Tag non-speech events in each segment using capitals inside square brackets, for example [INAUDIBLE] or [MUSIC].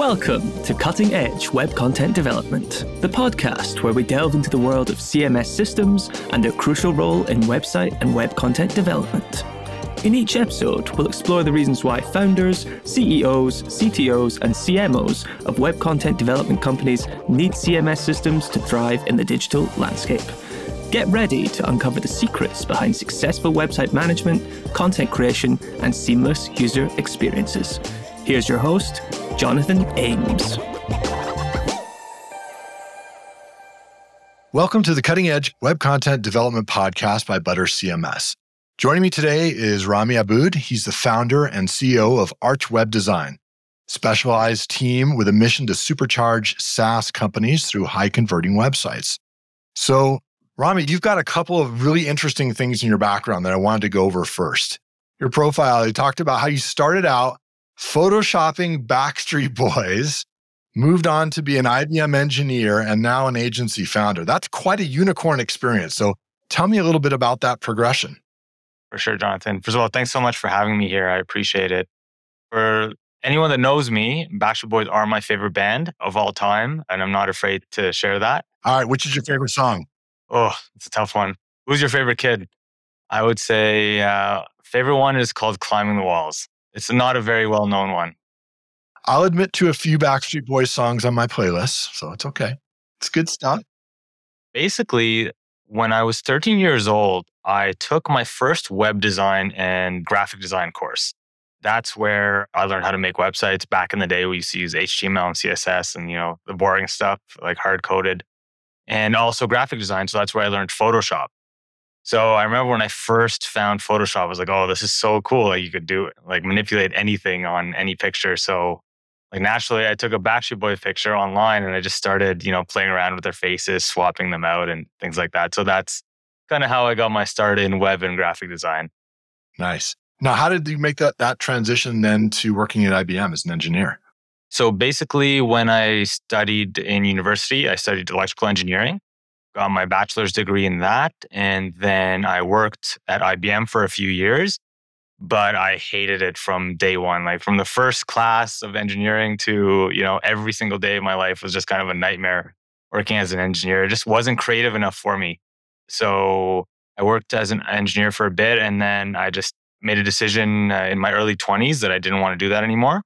Welcome to Cutting Edge Web Content Development, the podcast where we delve into the world of CMS systems and their crucial role in website and web content development. In each episode, we'll explore the reasons why founders, CEOs, CTOs, and CMOs of web content development companies need CMS systems to thrive in the digital landscape. Get ready to uncover the secrets behind successful website management, content creation, and seamless user experiences. Here's your host, Jonathan Ames. Welcome to the Cutting Edge Web Content Development Podcast by Butter CMS. Joining me today is Rhami Aboud. He's the founder and CEO of Arch Web Design, specialized team with a mission to supercharge SaaS companies through high converting websites. So, Rhami, you've got a couple of really interesting things in your background that I wanted to go over first. Your profile, you talked about how you started out photoshopping Backstreet Boys, moved on to be an IBM engineer, and now an agency founder. That's quite a unicorn experience. So, tell me a little bit about that progression. For sure, Jonathan. First of all, thanks so much for having me here. I appreciate it. For anyone that knows me, Backstreet Boys are my favorite band of all time, and I'm not afraid to share that. All right, which is your favorite song? Oh, it's a tough one. Who's your favorite kid? I would say uh, favorite one is called Climbing the Walls. It's not a very well known one. I'll admit to a few Backstreet Boys songs on my playlist, so it's okay. It's good stuff. Basically, when I was 13 years old, I took my first web design and graphic design course. That's where I learned how to make websites. Back in the day, we used to use HTML and CSS and, you know, the boring stuff like hard coded and also graphic design. So that's where I learned Photoshop. So I remember when I first found Photoshop, I was like, oh, this is so cool. Like you could do like manipulate anything on any picture. So like naturally I took a Backstreet Boy picture online and I just started, you know, playing around with their faces, swapping them out and things like that. So that's kind of how I got my start in web and graphic design. Nice. Now, how did you make that that transition then to working at IBM as an engineer? So basically, when I studied in university, I studied electrical engineering, got my bachelor's degree in that, and then I worked at IBM for a few years. But I hated it from day one. Like from the first class of engineering to, you know, every single day of my life was just kind of a nightmare working as an engineer. It just wasn't creative enough for me. So I worked as an engineer for a bit and then I just made a decision uh, in my early 20s that I didn't want to do that anymore.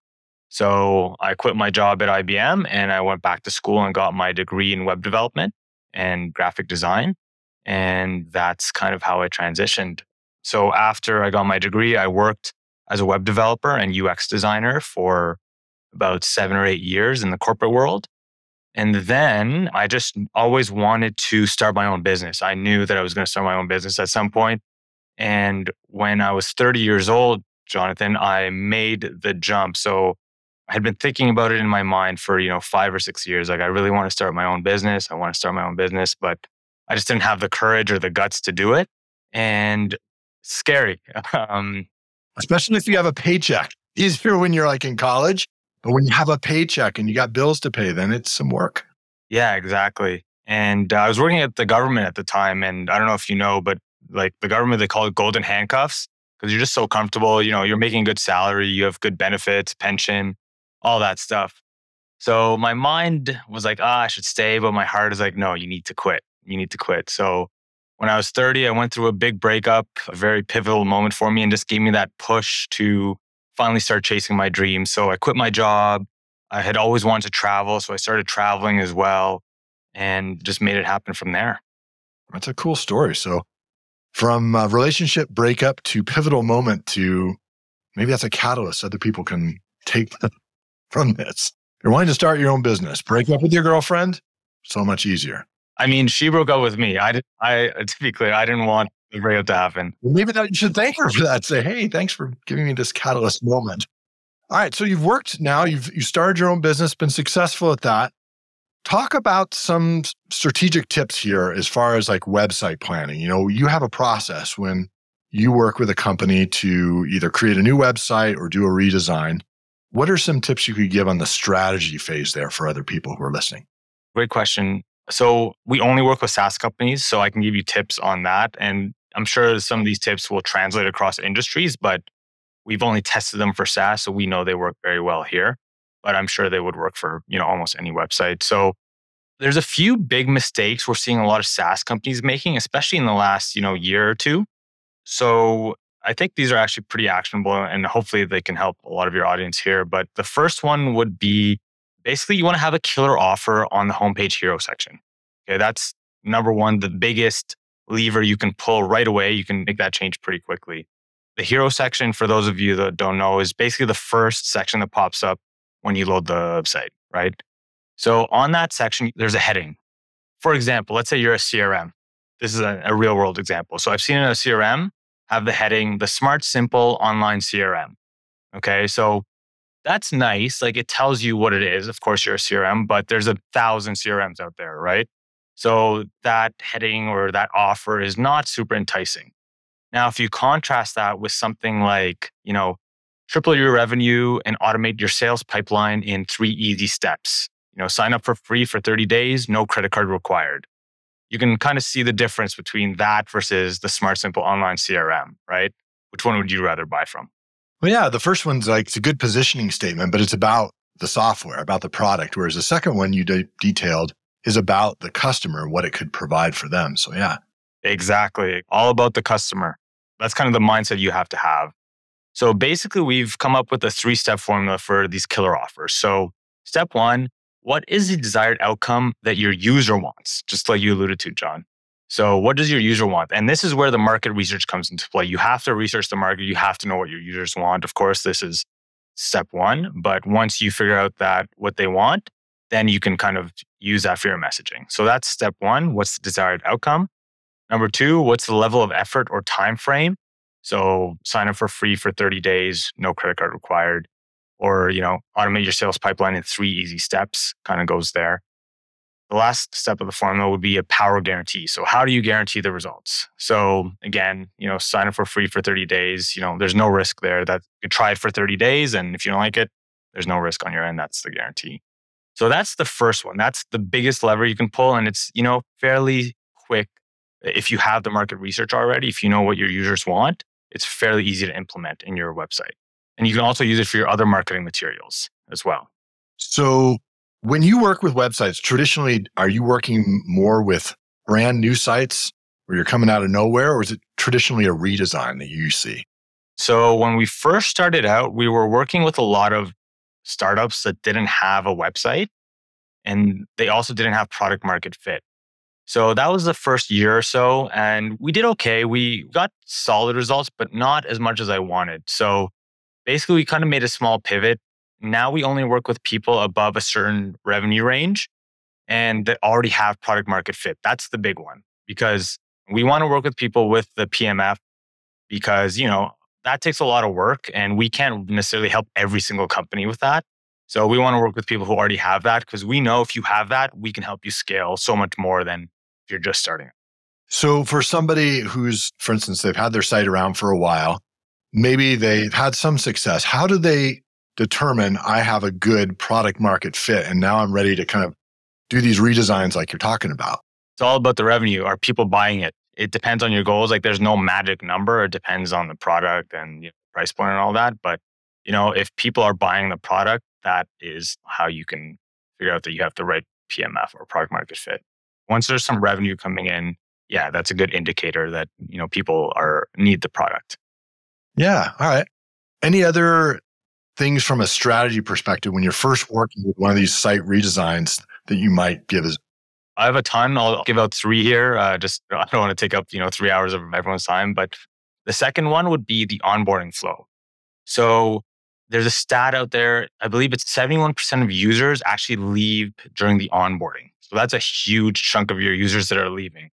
So I quit my job at IBM and I went back to school and got my degree in web development and graphic design. And that's kind of how I transitioned. So after I got my degree, I worked as a web developer and UX designer for about seven or eight years in the corporate world. And then I just always wanted to start my own business. I knew that I was going to start my own business at some point. And when I was 30 years old, Jonathan, I made the jump. So I had been thinking about it in my mind for, you know, five or six years. Like, I really want to start my own business. I want to start my own business, but I just didn't have the courage or the guts to do it. And scary. [LAUGHS] Um, Especially if you have a paycheck. Easier when you're like in college but when you have a paycheck and you got bills to pay, then it's some work. Yeah, exactly. And uh, I was working at the government at the time. And I don't know if you know, but like the government, they call it golden handcuffs because you're just so comfortable. You know, you're making good salary, you have good benefits, pension, all that stuff. So my mind was like, ah, I should stay. But my heart is like, no, you need to quit. You need to quit. So when I was 30, I went through a big breakup, a very pivotal moment for me, and just gave me that push to finally start chasing my dreams. So I quit my job. I had always wanted to travel. So I started traveling as well and just made it happen from there. That's a cool story. So from relationship breakup to pivotal moment to maybe that's a catalyst other people can take [LAUGHS] from this. You're wanting to start your own business, break up with your girlfriend, so much easier. I mean, she broke up with me. I did. I to be clear, I didn't want for to happen. maybe that you should thank her for that. Say, hey, thanks for giving me this catalyst moment. All right. So you've worked now, you've you started your own business, been successful at that. Talk about some strategic tips here as far as like website planning. You know, you have a process when you work with a company to either create a new website or do a redesign. What are some tips you could give on the strategy phase there for other people who are listening? Great question. So we only work with SaaS companies, so I can give you tips on that. And I'm sure some of these tips will translate across industries, but we've only tested them for SaaS, so we know they work very well here. but I'm sure they would work for, you know, almost any website. So there's a few big mistakes we're seeing a lot of SaaS companies making, especially in the last, you know, year or two. So I think these are actually pretty actionable and hopefully they can help a lot of your audience here. But the first one would be basically you want to have a killer offer on the homepage hero section. Okay, that's number one, the biggest lever you can pull right away. You can make that change pretty quickly. The hero section, for those of you that don't know, is basically the first section that pops up when you load the website, right? So on that section, there's a heading. For example, let's say you're a CRM. This is a, a real world example. So I've seen in a CRM have the heading, the smart, simple online CRM. Okay. So that's nice. Like it tells you what it is. Of course, you're a CRM, but there's a thousand CRMs out there, right? So that heading or that offer is not super enticing. Now, if you contrast that with something like, you know, triple your revenue and automate your sales pipeline in three easy steps. You know, sign up for free for 30 days, no credit card required. You can kind of see the difference between that versus the smart, simple online CRM, right? Which one would you rather buy from? Well, yeah, the first one's like it's a good positioning statement, but it's about the software, about the product. Whereas the second one you de- detailed is about the customer, what it could provide for them. So, yeah. Exactly. All about the customer. That's kind of the mindset you have to have. So, basically, we've come up with a three step formula for these killer offers. So, step one, what is the desired outcome that your user wants? Just like you alluded to, John. So, what does your user want? And this is where the market research comes into play. You have to research the market. You have to know what your users want. Of course, this is step one. But once you figure out that what they want, then you can kind of use that for your messaging. So that's step one. What's the desired outcome? Number two, what's the level of effort or time frame? So sign up for free for 30 days, no credit card required. Or, you know, automate your sales pipeline in three easy steps, kind of goes there. The last step of the formula would be a power guarantee. So how do you guarantee the results? So again, you know, sign up for free for 30 days. You know, there's no risk there that you try it for 30 days. And if you don't like it, there's no risk on your end. That's the guarantee. So that's the first one. That's the biggest lever you can pull. And it's, you know, fairly quick. If you have the market research already, if you know what your users want, it's fairly easy to implement in your website. And you can also use it for your other marketing materials as well. So when you work with websites, traditionally, are you working more with brand new sites where you're coming out of nowhere, or is it traditionally a redesign that you see? So when we first started out, we were working with a lot of startups that didn't have a website and they also didn't have product market fit. So that was the first year or so. And we did okay. We got solid results, but not as much as I wanted. So basically, we kind of made a small pivot. Now we only work with people above a certain revenue range and that already have product market fit. That's the big one because we want to work with people with the PMF because, you know, that takes a lot of work and we can't necessarily help every single company with that. So we want to work with people who already have that because we know if you have that, we can help you scale so much more than if you're just starting. So for somebody who's, for instance, they've had their site around for a while, maybe they've had some success. How do they determine I have a good product market fit and now I'm ready to kind of do these redesigns like you're talking about? It's all about the revenue. Are people buying it? it depends on your goals. Like there's no magic number. It depends on the product and you know, price point and all that. But you know, if people are buying the product, that is how you can figure out that you have the right PMF or product market fit. Once there's some revenue coming in, yeah, that's a good indicator that you know people are need the product. Yeah. All right. Any other things from a strategy perspective when you're first working with one of these site redesigns that you might give as I have a ton. I'll give out three here. Uh, just [LAUGHS] I don't want to take up you know three hours of everyone's time. But the second one would be the onboarding flow. So there's a stat out there. I believe it's 71% of users actually leave during the onboarding. So that's a huge chunk of your users that are leaving.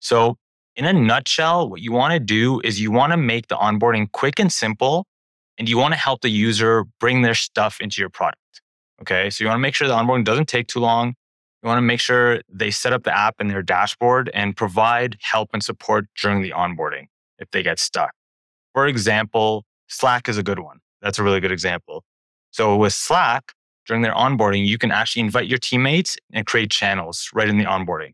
So in a nutshell, what you want to do is you want to make the onboarding quick and simple, and you want to help the user bring their stuff into your product. Okay. So you want to make sure the onboarding doesn't take too long. You want to make sure they set up the app in their dashboard and provide help and support during the onboarding if they get stuck. For example, Slack is a good one. That's a really good example. So with Slack, during their onboarding, you can actually invite your teammates and create channels right in the onboarding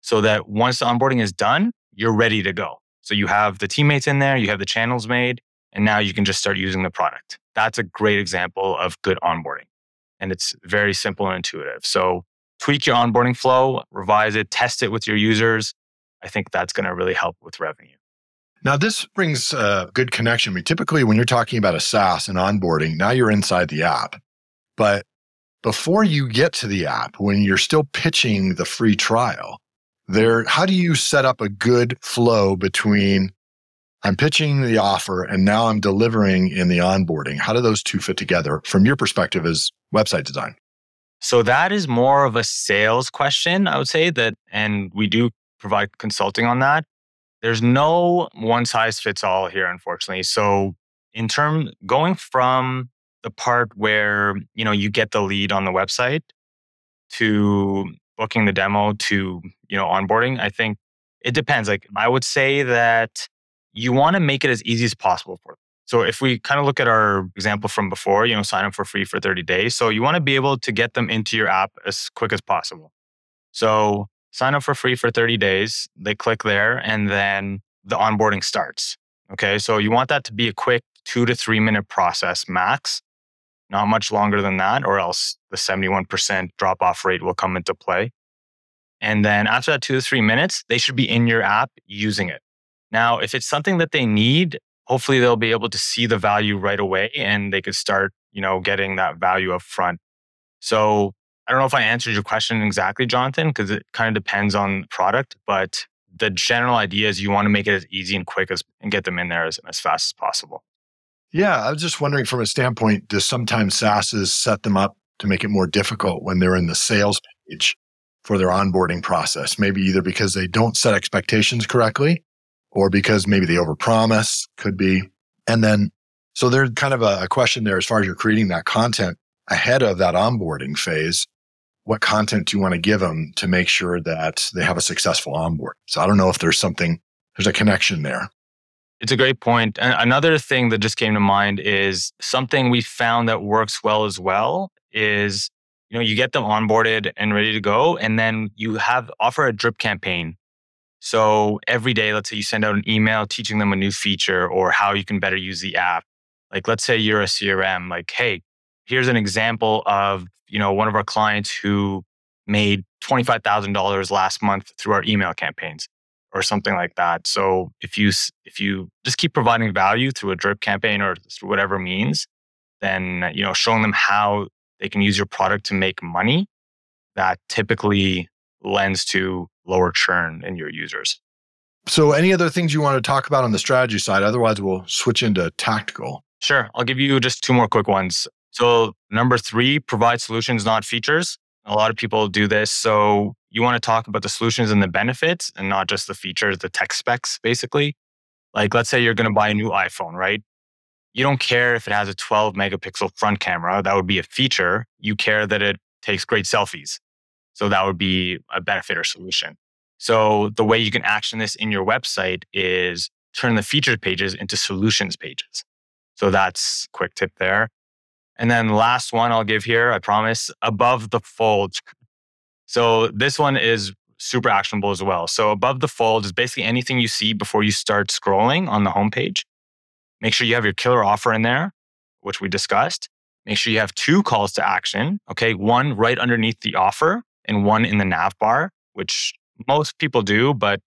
so that once the onboarding is done, you're ready to go. So you have the teammates in there, you have the channels made, and now you can just start using the product. That's a great example of good onboarding. and it's very simple and intuitive. So tweak your onboarding flow, revise it, test it with your users. I think that's going to really help with revenue. Now, this brings a good connection. I mean, typically when you're talking about a SaaS and onboarding, now you're inside the app. But before you get to the app, when you're still pitching the free trial, there, how do you set up a good flow between I'm pitching the offer and now I'm delivering in the onboarding? How do those two fit together from your perspective as website design? So that is more of a sales question, I would say that, and we do provide consulting on that. There's no one size fits all here, unfortunately. So in term going from the part where, you know, you get the lead on the website to booking the demo to, you know, onboarding, I think it depends. Like I would say that you want to make it as easy as possible for them. So if we kind of look at our example from before, you know, sign up for free for 30 days. So you want to be able to get them into your app as quick as possible. So sign up for free for 30 days. They click there and then the onboarding starts. Okay. So you want that to be a quick two to three minute process max, not much longer than that, or else the 71% drop off rate will come into play. And then after that two to three minutes, they should be in your app using it. Now, if it's something that they need, hopefully they'll be able to see the value right away and they could start, you know, getting that value up front. So I don't know if I answered your question exactly, Jonathan, because it kind of depends on product, but the general idea is you want to make it as easy and quick as and get them in there as, as fast as possible. Yeah, I was just wondering from a standpoint, does sometimes SaaSes set them up to make it more difficult when they're in the sales page for their onboarding process? Maybe either because they don't set expectations correctly or because maybe they overpromise, could be. And then, so there's kind of a, a question there as far as you're creating that content ahead of that onboarding phase. What content do you want to give them to make sure that they have a successful onboard? So I don't know if there's something, there's a connection there. It's a great point. And another thing that just came to mind is something we found that works well as well is you know you get them onboarded and ready to go and then you have offer a drip campaign so every day, let's say you send out an email teaching them a new feature or how you can better use the app. Like let's say you're a CRM, like, hey, here's an example of, you know, one of our clients who made $25,000 last month through our email campaigns or something like that. So if you if you just keep providing value through a drip campaign or through whatever means, then you know showing them how they can use your product to make money, that typically lends to lower churn in your users. So, any other things you want to talk about on the strategy side? Otherwise, we'll switch into tactical. Sure. I'll give you just two more quick ones. So, number three, provide solutions, not features. A lot of people do this. So, you want to talk about the solutions and the benefits and not just the features, the tech specs, basically. Like, let's say you're going to buy a new iPhone, right? You don't care if it has a 12 megapixel front camera. That would be a feature. You care that it takes great selfies. So that would be a benefit or solution. So the way you can action this in your website is turn the featured pages into solutions pages. So that's quick tip there. And then last one I'll give here, I promise, above the fold. So this one is super actionable as well. So above the fold is basically anything you see before you start scrolling on the homepage. Make sure you have your killer offer in there, which we discussed. Make sure you have two calls to action. Okay. One right underneath the offer and one in the nav bar, which most people do, but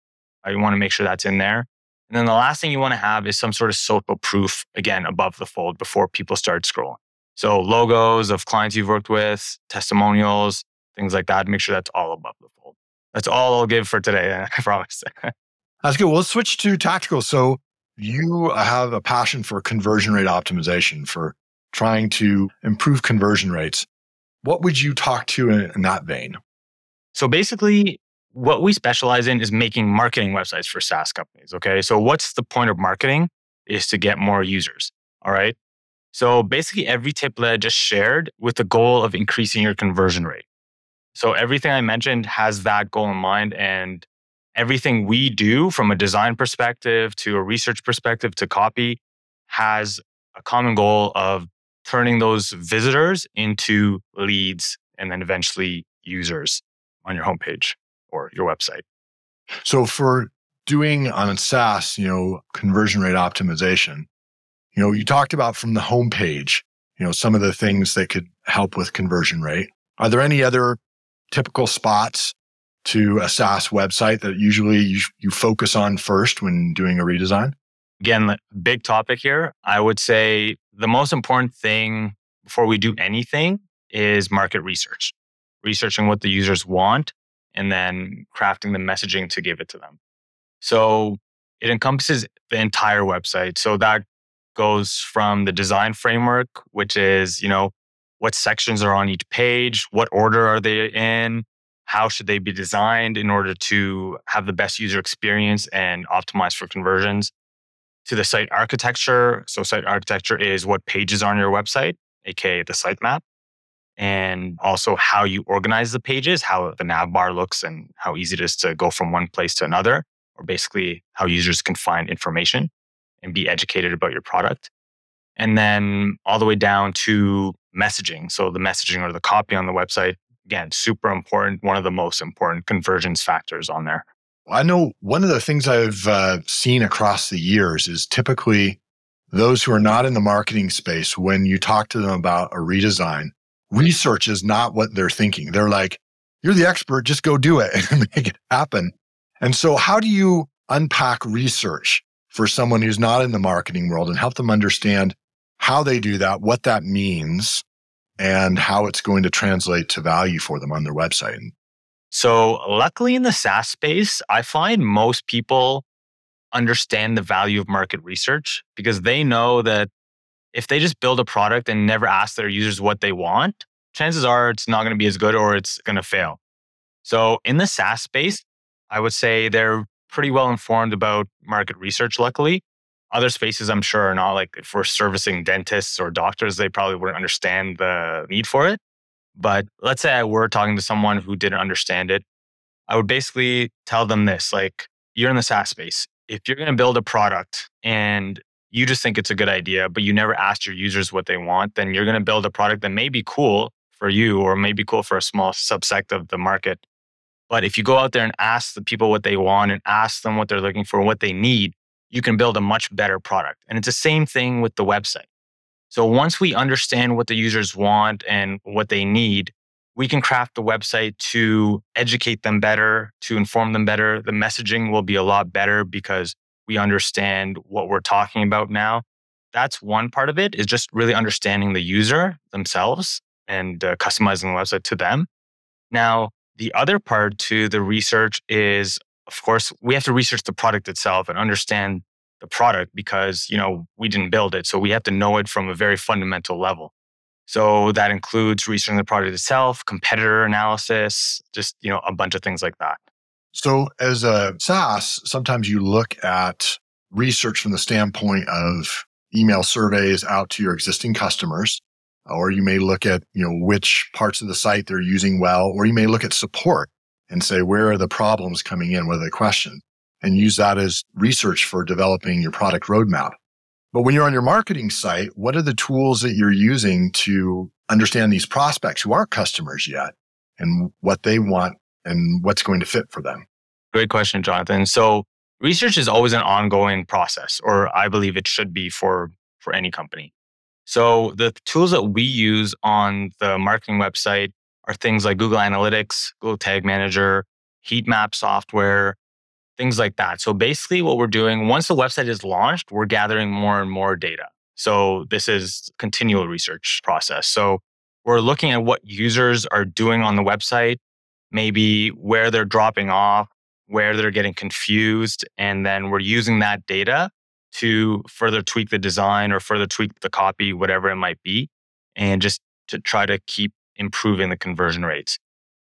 I want to make sure that's in there. And then the last thing you want to have is some sort of social proof, again, above the fold before people start scrolling. So logos of clients you've worked with, testimonials, things like that. Make sure that's all above the fold. That's all I'll give for today. [LAUGHS] I promise. that's good. Well, switch to tactical. So you have a passion for conversion rate optimization, for trying to improve conversion rates. What would you talk to in that vein? So basically, what we specialize in is making marketing websites for SaaS companies. Okay. So what's the point of marketing is to get more users. All right. So basically, every tip that I just shared with the goal of increasing your conversion rate. So everything I mentioned has that goal in mind. And everything we do from a design perspective to a research perspective to copy has a common goal of turning those visitors into leads and then eventually users on your homepage or your website. So for doing on SaaS, you know, conversion rate optimization, you know, you talked about from the homepage, you know, some of the things that could help with conversion rate. Are there any other typical spots to a SaaS website that usually you, you focus on first when doing a redesign? Again, big topic here. I would say the most important thing before we do anything is market research, researching what the users want and then crafting the messaging to give it to them. So it encompasses the entire website. So that goes from the design framework, which is, you know, what sections are on each page, what order are they in, how should they be designed in order to have the best user experience and optimize for conversions, to the site architecture. So, site architecture is what pages are on your website, aka the sitemap, and also how you organize the pages, how the nav bar looks, and how easy it is to go from one place to another, or basically how users can find information and be educated about your product. And then all the way down to messaging. So the messaging or the copy on the website, again, super important, one of the most important conversions factors on there. I know one of the things I've uh, seen across the years is typically those who are not in the marketing space, when you talk to them about a redesign, research is not what they're thinking. They're like, you're the expert, just go do it [LAUGHS] and make it happen. And so, how do you unpack research for someone who's not in the marketing world and help them understand how they do that, what that means, and how it's going to translate to value for them on their website. So, luckily in the SaaS space, I find most people understand the value of market research because they know that if they just build a product and never ask their users what they want, chances are it's not going to be as good or it's going to fail. So, in the SaaS space, I would say they're pretty well informed about market research, luckily. Other spaces, I'm sure, are not like if we're servicing dentists or doctors, they probably wouldn't understand the need for it. But let's say I were talking to someone who didn't understand it. I would basically tell them this like, you're in the SaaS space. If you're going to build a product and you just think it's a good idea, but you never asked your users what they want, then you're going to build a product that may be cool for you or may be cool for a small subsect of the market. But if you go out there and ask the people what they want and ask them what they're looking for, what they need, you can build a much better product. And it's the same thing with the website. So once we understand what the users want and what they need, we can craft the website to educate them better, to inform them better. The messaging will be a lot better because we understand what we're talking about now. That's one part of it is just really understanding the user themselves and uh, customizing the website to them. Now, the other part to the research is of course, we have to research the product itself and understand the product because, you know, we didn't build it. So we have to know it from a very fundamental level. So that includes researching the product itself, competitor analysis, just, you know, a bunch of things like that. So as a SaaS, sometimes you look at research from the standpoint of email surveys out to your existing customers, or you may look at, you know, which parts of the site they're using well, or you may look at support and say, where are the problems coming in? What are the questions? And use that as research for developing your product roadmap. But when you're on your marketing site, what are the tools that you're using to understand these prospects who aren't customers yet and what they want and what's going to fit for them? Great question, Jonathan. So research is always an ongoing process, or I believe it should be for, for any company. So the tools that we use on the marketing website are things like Google Analytics, Google Tag Manager, heat map software, things like that. So basically, what we're doing once the website is launched, we're gathering more and more data. So this is continual research process. So we're looking at what users are doing on the website, maybe where they're dropping off, where they're getting confused, and then we're using that data to further tweak the design or further tweak the copy, whatever it might be, and just to try to keep improving the conversion rates.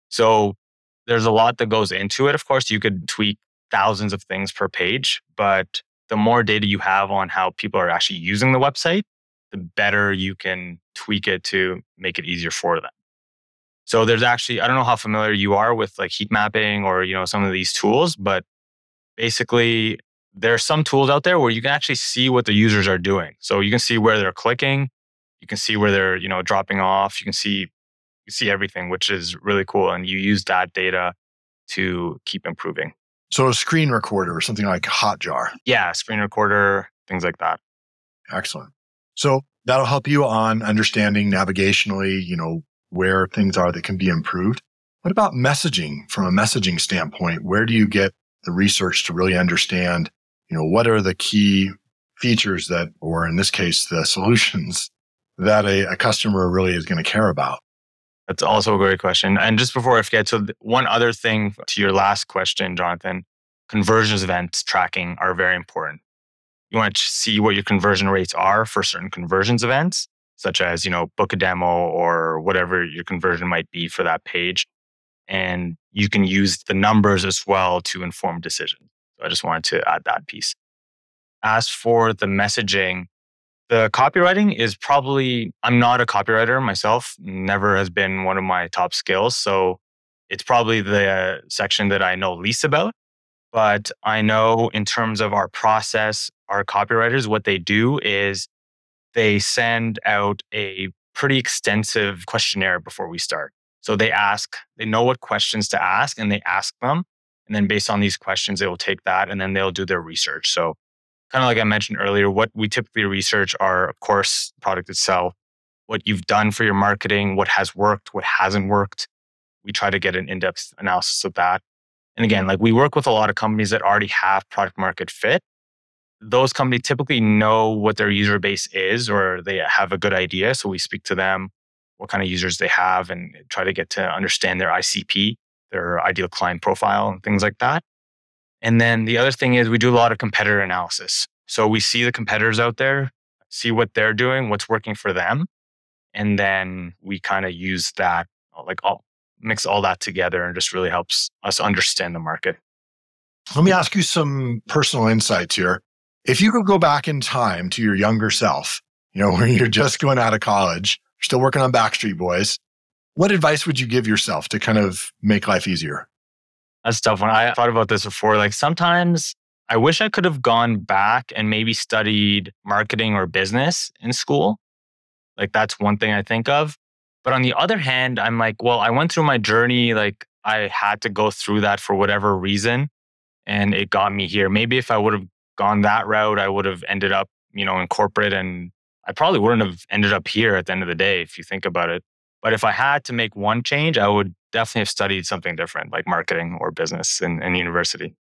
So there's a lot that goes into it. Of course, you could tweak thousands of things per page, but the more data you have on how people are actually using the website, the better you can tweak it to make it easier for them. So there's actually I don't know how familiar you are with like heat mapping or you know some of these tools, but basically there are some tools out there where you can actually see what the users are doing. So you can see where they're clicking, you can see where they're, you know, dropping off, you can see see everything, which is really cool. And you use that data to keep improving. So a screen recorder or something like Hotjar. Yeah, screen recorder, things like that. Excellent. So That'll help you on understanding navigationally, you know, where things are that can be improved. What about messaging from a messaging standpoint? Where do you get the research to really understand, you know, what are the key features that, or in this case, the [LAUGHS] solutions that a, a customer really is going to care about? That's also a great question. And just before I forget, so one other thing to your last question, Jonathan, conversions events tracking are very important. You want to see what your conversion rates are for certain conversions events, such as, you know, book a demo or whatever your conversion might be for that page. And you can use the numbers as well to inform decisions. So I just wanted to add that piece. As for the messaging, the copywriting is probably, I'm not a copywriter myself, never has been one of my top skills. So it's probably the section that I know least about. But I know in terms of our process, our copywriters, what they do is they send out a pretty extensive questionnaire before we start. So they ask, they know what questions to ask and they ask them. And then based on these questions, they will take that and then they'll do their research. So kind of like I mentioned earlier, what we typically research are, of course, product itself, what you've done for your marketing, what has worked, what hasn't worked. We try to get an in-depth analysis of that. And again, like we work with a lot of companies that already have product market fit. Those companies typically know what their user base is or they have a good idea. So we speak to them, what kind of users they have, and try to get to understand their ICP, their ideal client profile, and things like that. And then the other thing is we do a lot of competitor analysis. So we see the competitors out there, see what they're doing, what's working for them. And then we kind of use that, like all, mix all that together and just really helps us understand the market. Let me ask you some personal insights here. If you could go back in time to your younger self, you know, [LAUGHS] when you're just going out of college, still working on Backstreet Boys, what advice would you give yourself to kind of make life easier? That's tough one. I thought about this before. Like sometimes I wish I could have gone back and maybe studied marketing or business in school. Like that's one thing I think of. But on the other hand, I'm like, well, I went through my journey. Like I had to go through that for whatever reason. And it got me here. Maybe if I would have gone that route, I would have ended up, you know, in corporate and I probably wouldn't have ended up here at the end of the day if you think about it. But if I had to make one change, I would definitely have studied something different, like marketing or business in, in university.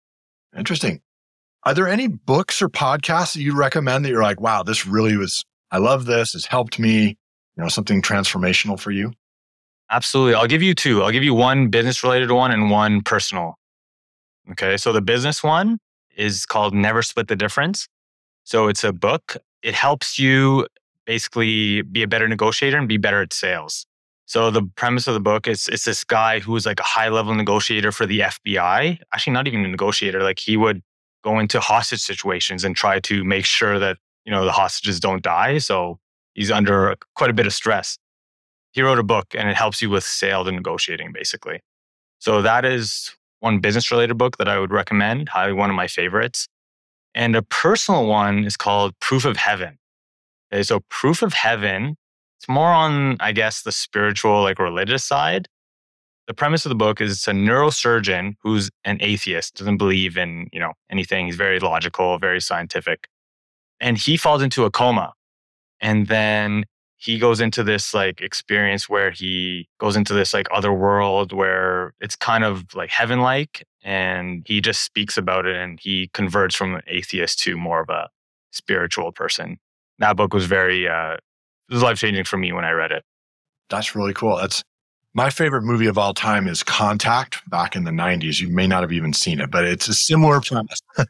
Interesting. Are there any books or podcasts that you recommend that you're like, wow, this really was, I love this. It's helped me, you know, something transformational for you? Absolutely. I'll give you two. I'll give you one business related one and one personal. Okay. So the business one is called Never Split the Difference. So it's a book. It helps you basically be a better negotiator and be better at sales. So the premise of the book is it's this guy who was like a high level negotiator for the FBI. Actually, not even a negotiator. Like he would go into hostage situations and try to make sure that you know the hostages don't die. So he's under quite a bit of stress. He wrote a book and it helps you with sales and negotiating, basically. So that is one business related book that I would recommend, highly one of my favorites. And a personal one is called Proof of Heaven. Okay, so Proof of Heaven it's more on, I guess, the spiritual, like religious side. The premise of the book is it's a neurosurgeon who's an atheist, doesn't believe in, you know, anything. He's very logical, very scientific. And he falls into a coma. And then he goes into this like experience where he goes into this like other world where it's kind of like heaven like and he just speaks about it and he converts from an atheist to more of a spiritual person that book was very uh, it was life changing for me when I read it. That's really cool. That's my favorite movie of all time is Contact back in the 90s. You may not have even seen it, but it's a similar premise. [LAUGHS]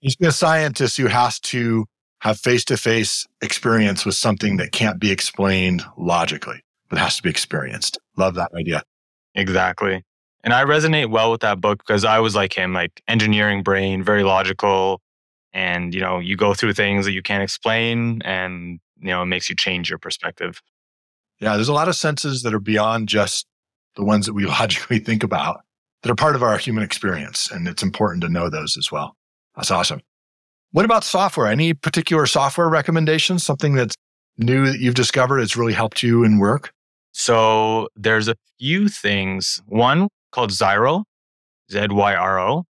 He's a scientist who has to have face to face experience with something that can't be explained logically, but has to be experienced. Love that idea. Exactly. And I resonate well with that book because I was like him, like engineering brain, very logical. And, you know, you go through things that you can't explain and you know, it makes you change your perspective. Yeah, there's a lot of senses that are beyond just the ones that we [LAUGHS] logically think about that are part of our human experience. And it's important to know those as well. That's awesome. What about software? Any particular software recommendations? Something that's new that you've discovered that's really helped you in work? So there's a few things. One called Zyro, Z Y R O.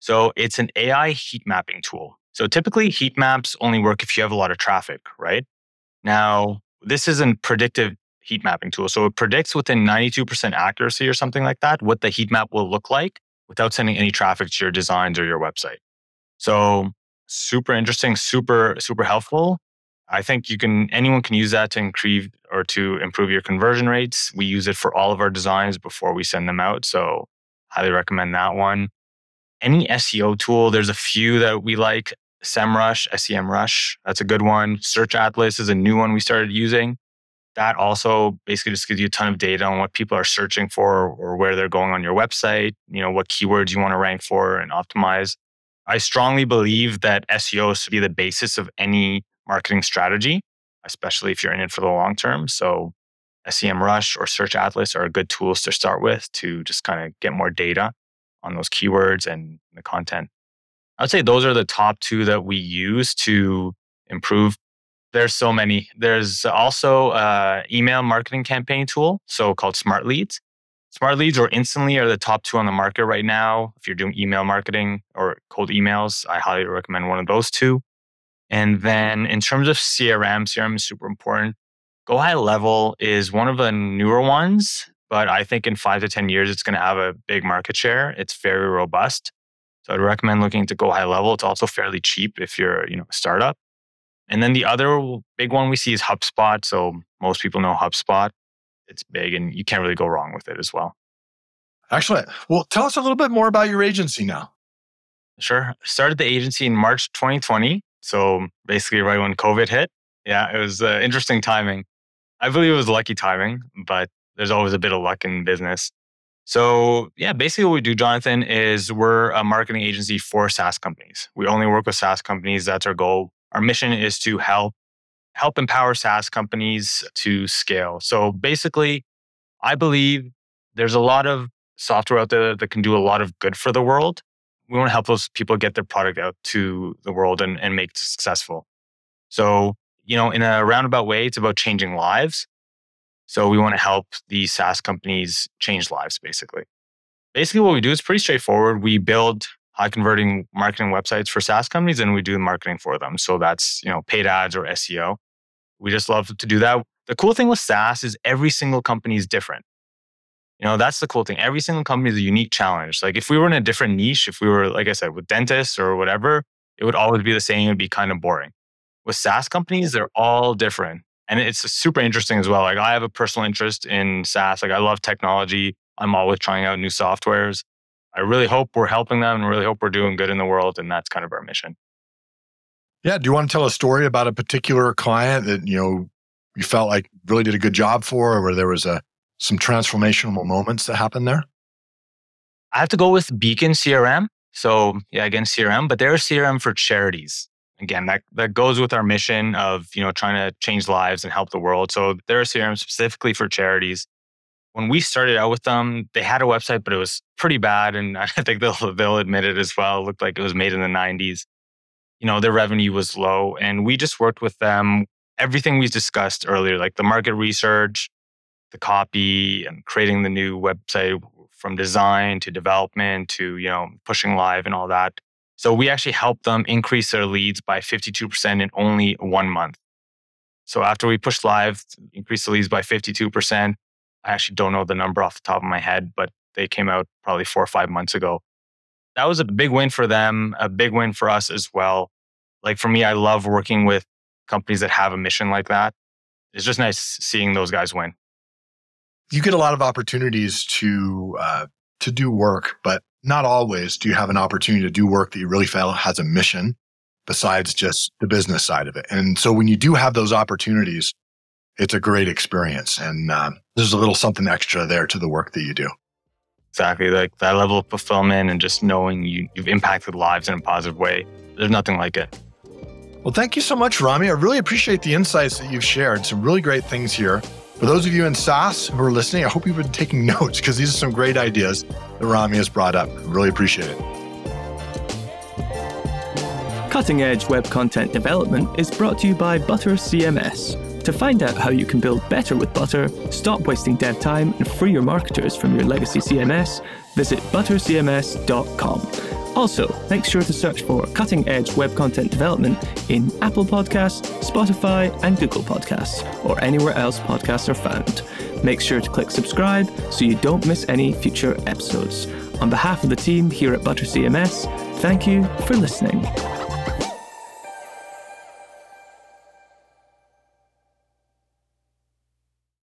So it's an AI heat mapping tool. So typically heat maps only work if you have a lot of traffic, right? Now, this is a predictive heat mapping tool. So it predicts within 92% accuracy or something like that what the heat map will look like without sending any traffic to your designs or your website. So super interesting, super, super helpful. I think you can anyone can use that to increase or to improve your conversion rates. We use it for all of our designs before we send them out. So highly recommend that one. Any SEO tool, there's a few that we like. SEMrush, SEMrush, that's a good one. Search Atlas is a new one we started using. That also basically just gives you a ton of data on what people are searching for or where they're going on your website, you know, what keywords you want to rank for and optimize. I strongly believe that SEO should be the basis of any marketing strategy, especially if you're in it for the long term. So SEMrush or Search Atlas are good tools to start with to just kind of get more data on those keywords and the content. I'd say those are the top two that we use to improve. There's so many. There's also email marketing campaign tool, so called Smart Leads. Smart Leads or Instantly are the top two on the market right now. If you're doing email marketing or cold emails, I highly recommend one of those two. And then in terms of CRM, CRM is super important. Go High Level is one of the newer ones, but I think in five to 10 years, it's going to have a big market share. It's very robust. So I'd recommend looking to Go High Level. It's also fairly cheap if you're, you know, a startup. And then the other big one we see is HubSpot. So most people know HubSpot. It's big and you can't really go wrong with it as well. Excellent. Well, tell us a little bit more about your agency now. Sure. Started the agency in March 2020. So basically, right when COVID hit. Yeah, it was uh, interesting timing. I believe it was lucky timing, but there's always a bit of luck in business. So, yeah, basically what we do, Jonathan, is we're a marketing agency for SaaS companies. We only work with SaaS companies. That's our goal. Our mission is to help help empower SaaS companies to scale. So basically, I believe there's a lot of software out there that can do a lot of good for the world. We want to help those people get their product out to the world and, and make it successful. So, you know, in a roundabout way, it's about changing lives. So we want to help these SaaS companies change lives, basically. Basically, what we do is pretty straightforward. We build high converting marketing websites for SaaS companies and we do marketing for them. So that's, you know, paid ads or SEO. We just love to do that. The cool thing with SaaS is every single company is different. You know, that's the cool thing. Every single company is a unique challenge. Like if we were in a different niche, if we were, like I said, with dentists or whatever, it would always be the same. It'd be kind of boring. With SaaS companies, they're all different. And it's super interesting as well. Like I have a personal interest in SaaS. Like I love technology. I'm always trying out new softwares. I really hope we're helping them and really hope we're doing good in the world. And that's kind of our mission. Yeah. Do you want to tell a story about a particular client that, you know, you felt like really did a good job for or where there was a some transformational moments that happened there? I have to go with Beacon CRM. So yeah, again, CRM, but they're a CRM for charities again that that goes with our mission of you know trying to change lives and help the world. So they're a crm specifically for charities. When we started out with them they had a website but it was pretty bad and [LAUGHS] i think they'll they'll admit it as well. It looked like it was made in the 90s you know their revenue was low and we just worked with them. Everything we discussed earlier like the market research the copy and creating the new website from design to development to you know pushing live and all that so we actually helped them increase their leads by 52% in only one month. So after we pushed live, increased the leads by 52%. I actually don't know the number off the top of my head, but they came out probably four or five months ago. That was a big win for them, a big win for us as well. Like for me, I love working with companies that have a mission like that. It's just nice seeing those guys win. You get a lot of opportunities to uh, to do work, but not always do you have an opportunity to do work that you really feel has a mission besides just the business side of it. And so when you do have those opportunities, it's a great experience. And uh, there's a little something extra there to the work that you do. Exactly. Like that level of fulfillment and just knowing you, you've impacted lives in a positive way. There's nothing like it. Well, thank you so much, Rhami. I really appreciate the insights that you've shared. Some really great things here. For those of you in SaaS who are listening, I hope you've been taking [LAUGHS] notes because these are some great ideas that Rhami has brought up. Really appreciate it. Cutting Edge Web Content Development is brought to you by Butter CMS. To find out how you can build better with Butter, stop wasting dev time, and free your marketers from your legacy CMS, visit buttercms.com. Also, make sure to search for cutting edge web content development in Apple Podcasts, Spotify, and Google Podcasts, or anywhere else podcasts are found. Make sure to click subscribe so you don't miss any future episodes. On behalf of the team here at Butter CMS, thank you for listening.